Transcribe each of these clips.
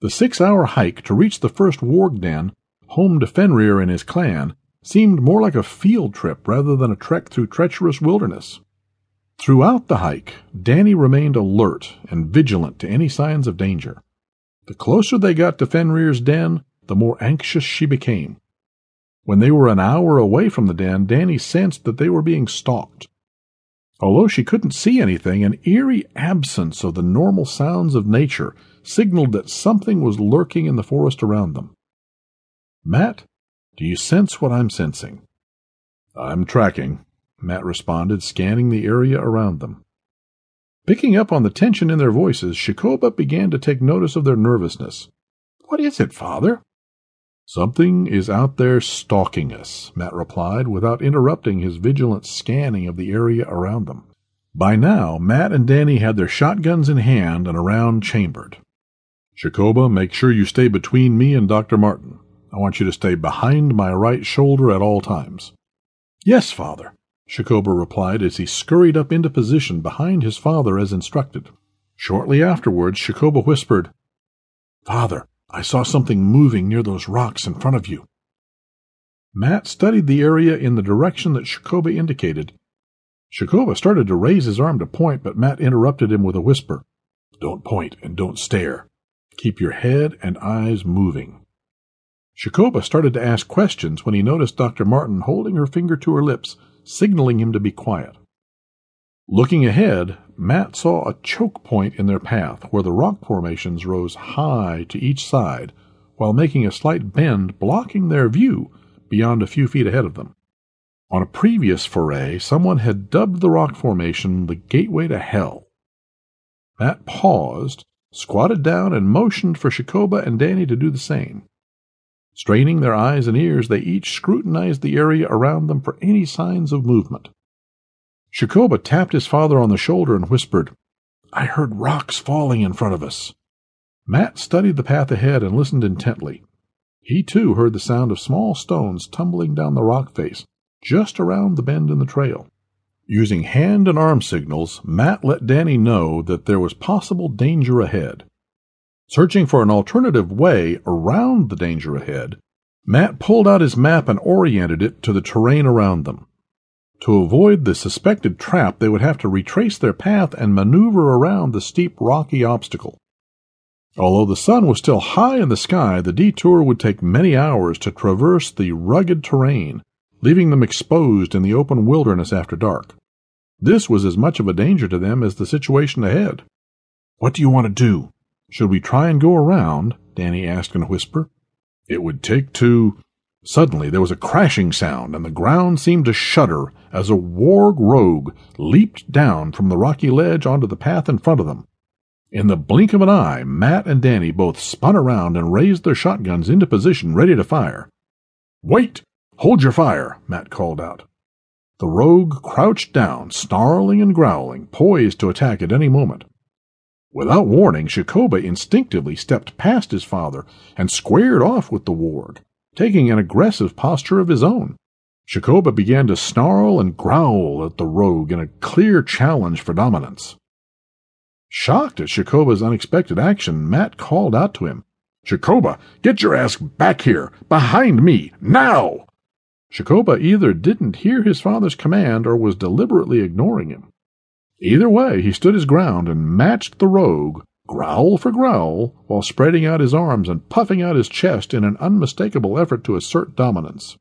The six hour hike to reach the first warg den, home to Fenrir and his clan, seemed more like a field trip rather than a trek through treacherous wilderness. Throughout the hike, Danny remained alert and vigilant to any signs of danger. The closer they got to Fenrir's den, the more anxious she became. When they were an hour away from the den, Danny sensed that they were being stalked. Although she couldn't see anything, an eerie absence of the normal sounds of nature signaled that something was lurking in the forest around them. Matt, do you sense what I'm sensing? I'm tracking, Matt responded, scanning the area around them. Picking up on the tension in their voices, Shakoba began to take notice of their nervousness. What is it, father? Something is out there stalking us, Matt replied, without interrupting his vigilant scanning of the area around them. By now, Matt and Danny had their shotguns in hand and around chambered. Shakoba, make sure you stay between me and Dr. Martin. I want you to stay behind my right shoulder at all times. Yes, father, Shakoba replied as he scurried up into position behind his father as instructed. Shortly afterwards, Shakoba whispered, Father, I saw something moving near those rocks in front of you. Matt studied the area in the direction that Shakoba indicated. Shakoba started to raise his arm to point, but Matt interrupted him with a whisper. Don't point and don't stare. Keep your head and eyes moving. Shakoba started to ask questions when he noticed Dr. Martin holding her finger to her lips, signaling him to be quiet. Looking ahead, Matt saw a choke point in their path where the rock formations rose high to each side while making a slight bend blocking their view beyond a few feet ahead of them. On a previous foray, someone had dubbed the rock formation the Gateway to Hell. Matt paused squatted down and motioned for Shakoba and Danny to do the same. Straining their eyes and ears, they each scrutinized the area around them for any signs of movement. Shakoba tapped his father on the shoulder and whispered, I heard rocks falling in front of us. Matt studied the path ahead and listened intently. He too heard the sound of small stones tumbling down the rock face, just around the bend in the trail. Using hand and arm signals, Matt let Danny know that there was possible danger ahead. Searching for an alternative way around the danger ahead, Matt pulled out his map and oriented it to the terrain around them. To avoid the suspected trap, they would have to retrace their path and maneuver around the steep rocky obstacle. Although the sun was still high in the sky, the detour would take many hours to traverse the rugged terrain, leaving them exposed in the open wilderness after dark. This was as much of a danger to them as the situation ahead. What do you want to do? Should we try and go around? Danny asked in a whisper. It would take two. Suddenly there was a crashing sound, and the ground seemed to shudder as a warg rogue leaped down from the rocky ledge onto the path in front of them. In the blink of an eye, Matt and Danny both spun around and raised their shotguns into position ready to fire. Wait! Hold your fire! Matt called out. The rogue crouched down, snarling and growling, poised to attack at any moment. Without warning, Shakoba instinctively stepped past his father and squared off with the warg, taking an aggressive posture of his own. Shakoba began to snarl and growl at the rogue in a clear challenge for dominance. Shocked at Shakoba's unexpected action, Matt called out to him, Shakoba, get your ass back here, behind me, now! Shakoba either didn't hear his father's command or was deliberately ignoring him. Either way, he stood his ground and matched the rogue, growl for growl, while spreading out his arms and puffing out his chest in an unmistakable effort to assert dominance.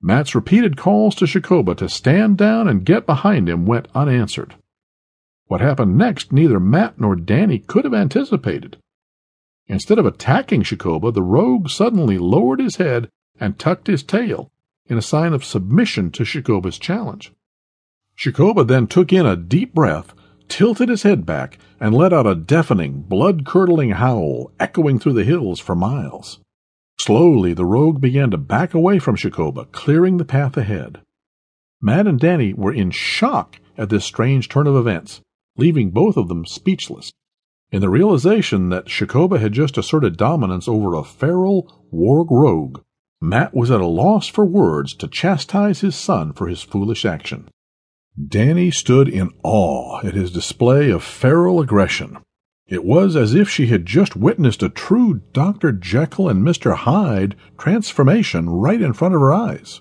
Matt's repeated calls to Shakoba to stand down and get behind him went unanswered. What happened next neither Matt nor Danny could have anticipated. Instead of attacking Shakoba, the rogue suddenly lowered his head and tucked his tail, in a sign of submission to Shakoba's challenge. Shakoba then took in a deep breath, tilted his head back, and let out a deafening, blood curdling howl echoing through the hills for miles. Slowly, the rogue began to back away from Shakoba, clearing the path ahead. Matt and Danny were in shock at this strange turn of events, leaving both of them speechless. In the realization that Shakoba had just asserted dominance over a feral warg rogue, Matt was at a loss for words to chastise his son for his foolish action. Danny stood in awe at his display of feral aggression. It was as if she had just witnessed a true Dr. Jekyll and Mr. Hyde transformation right in front of her eyes.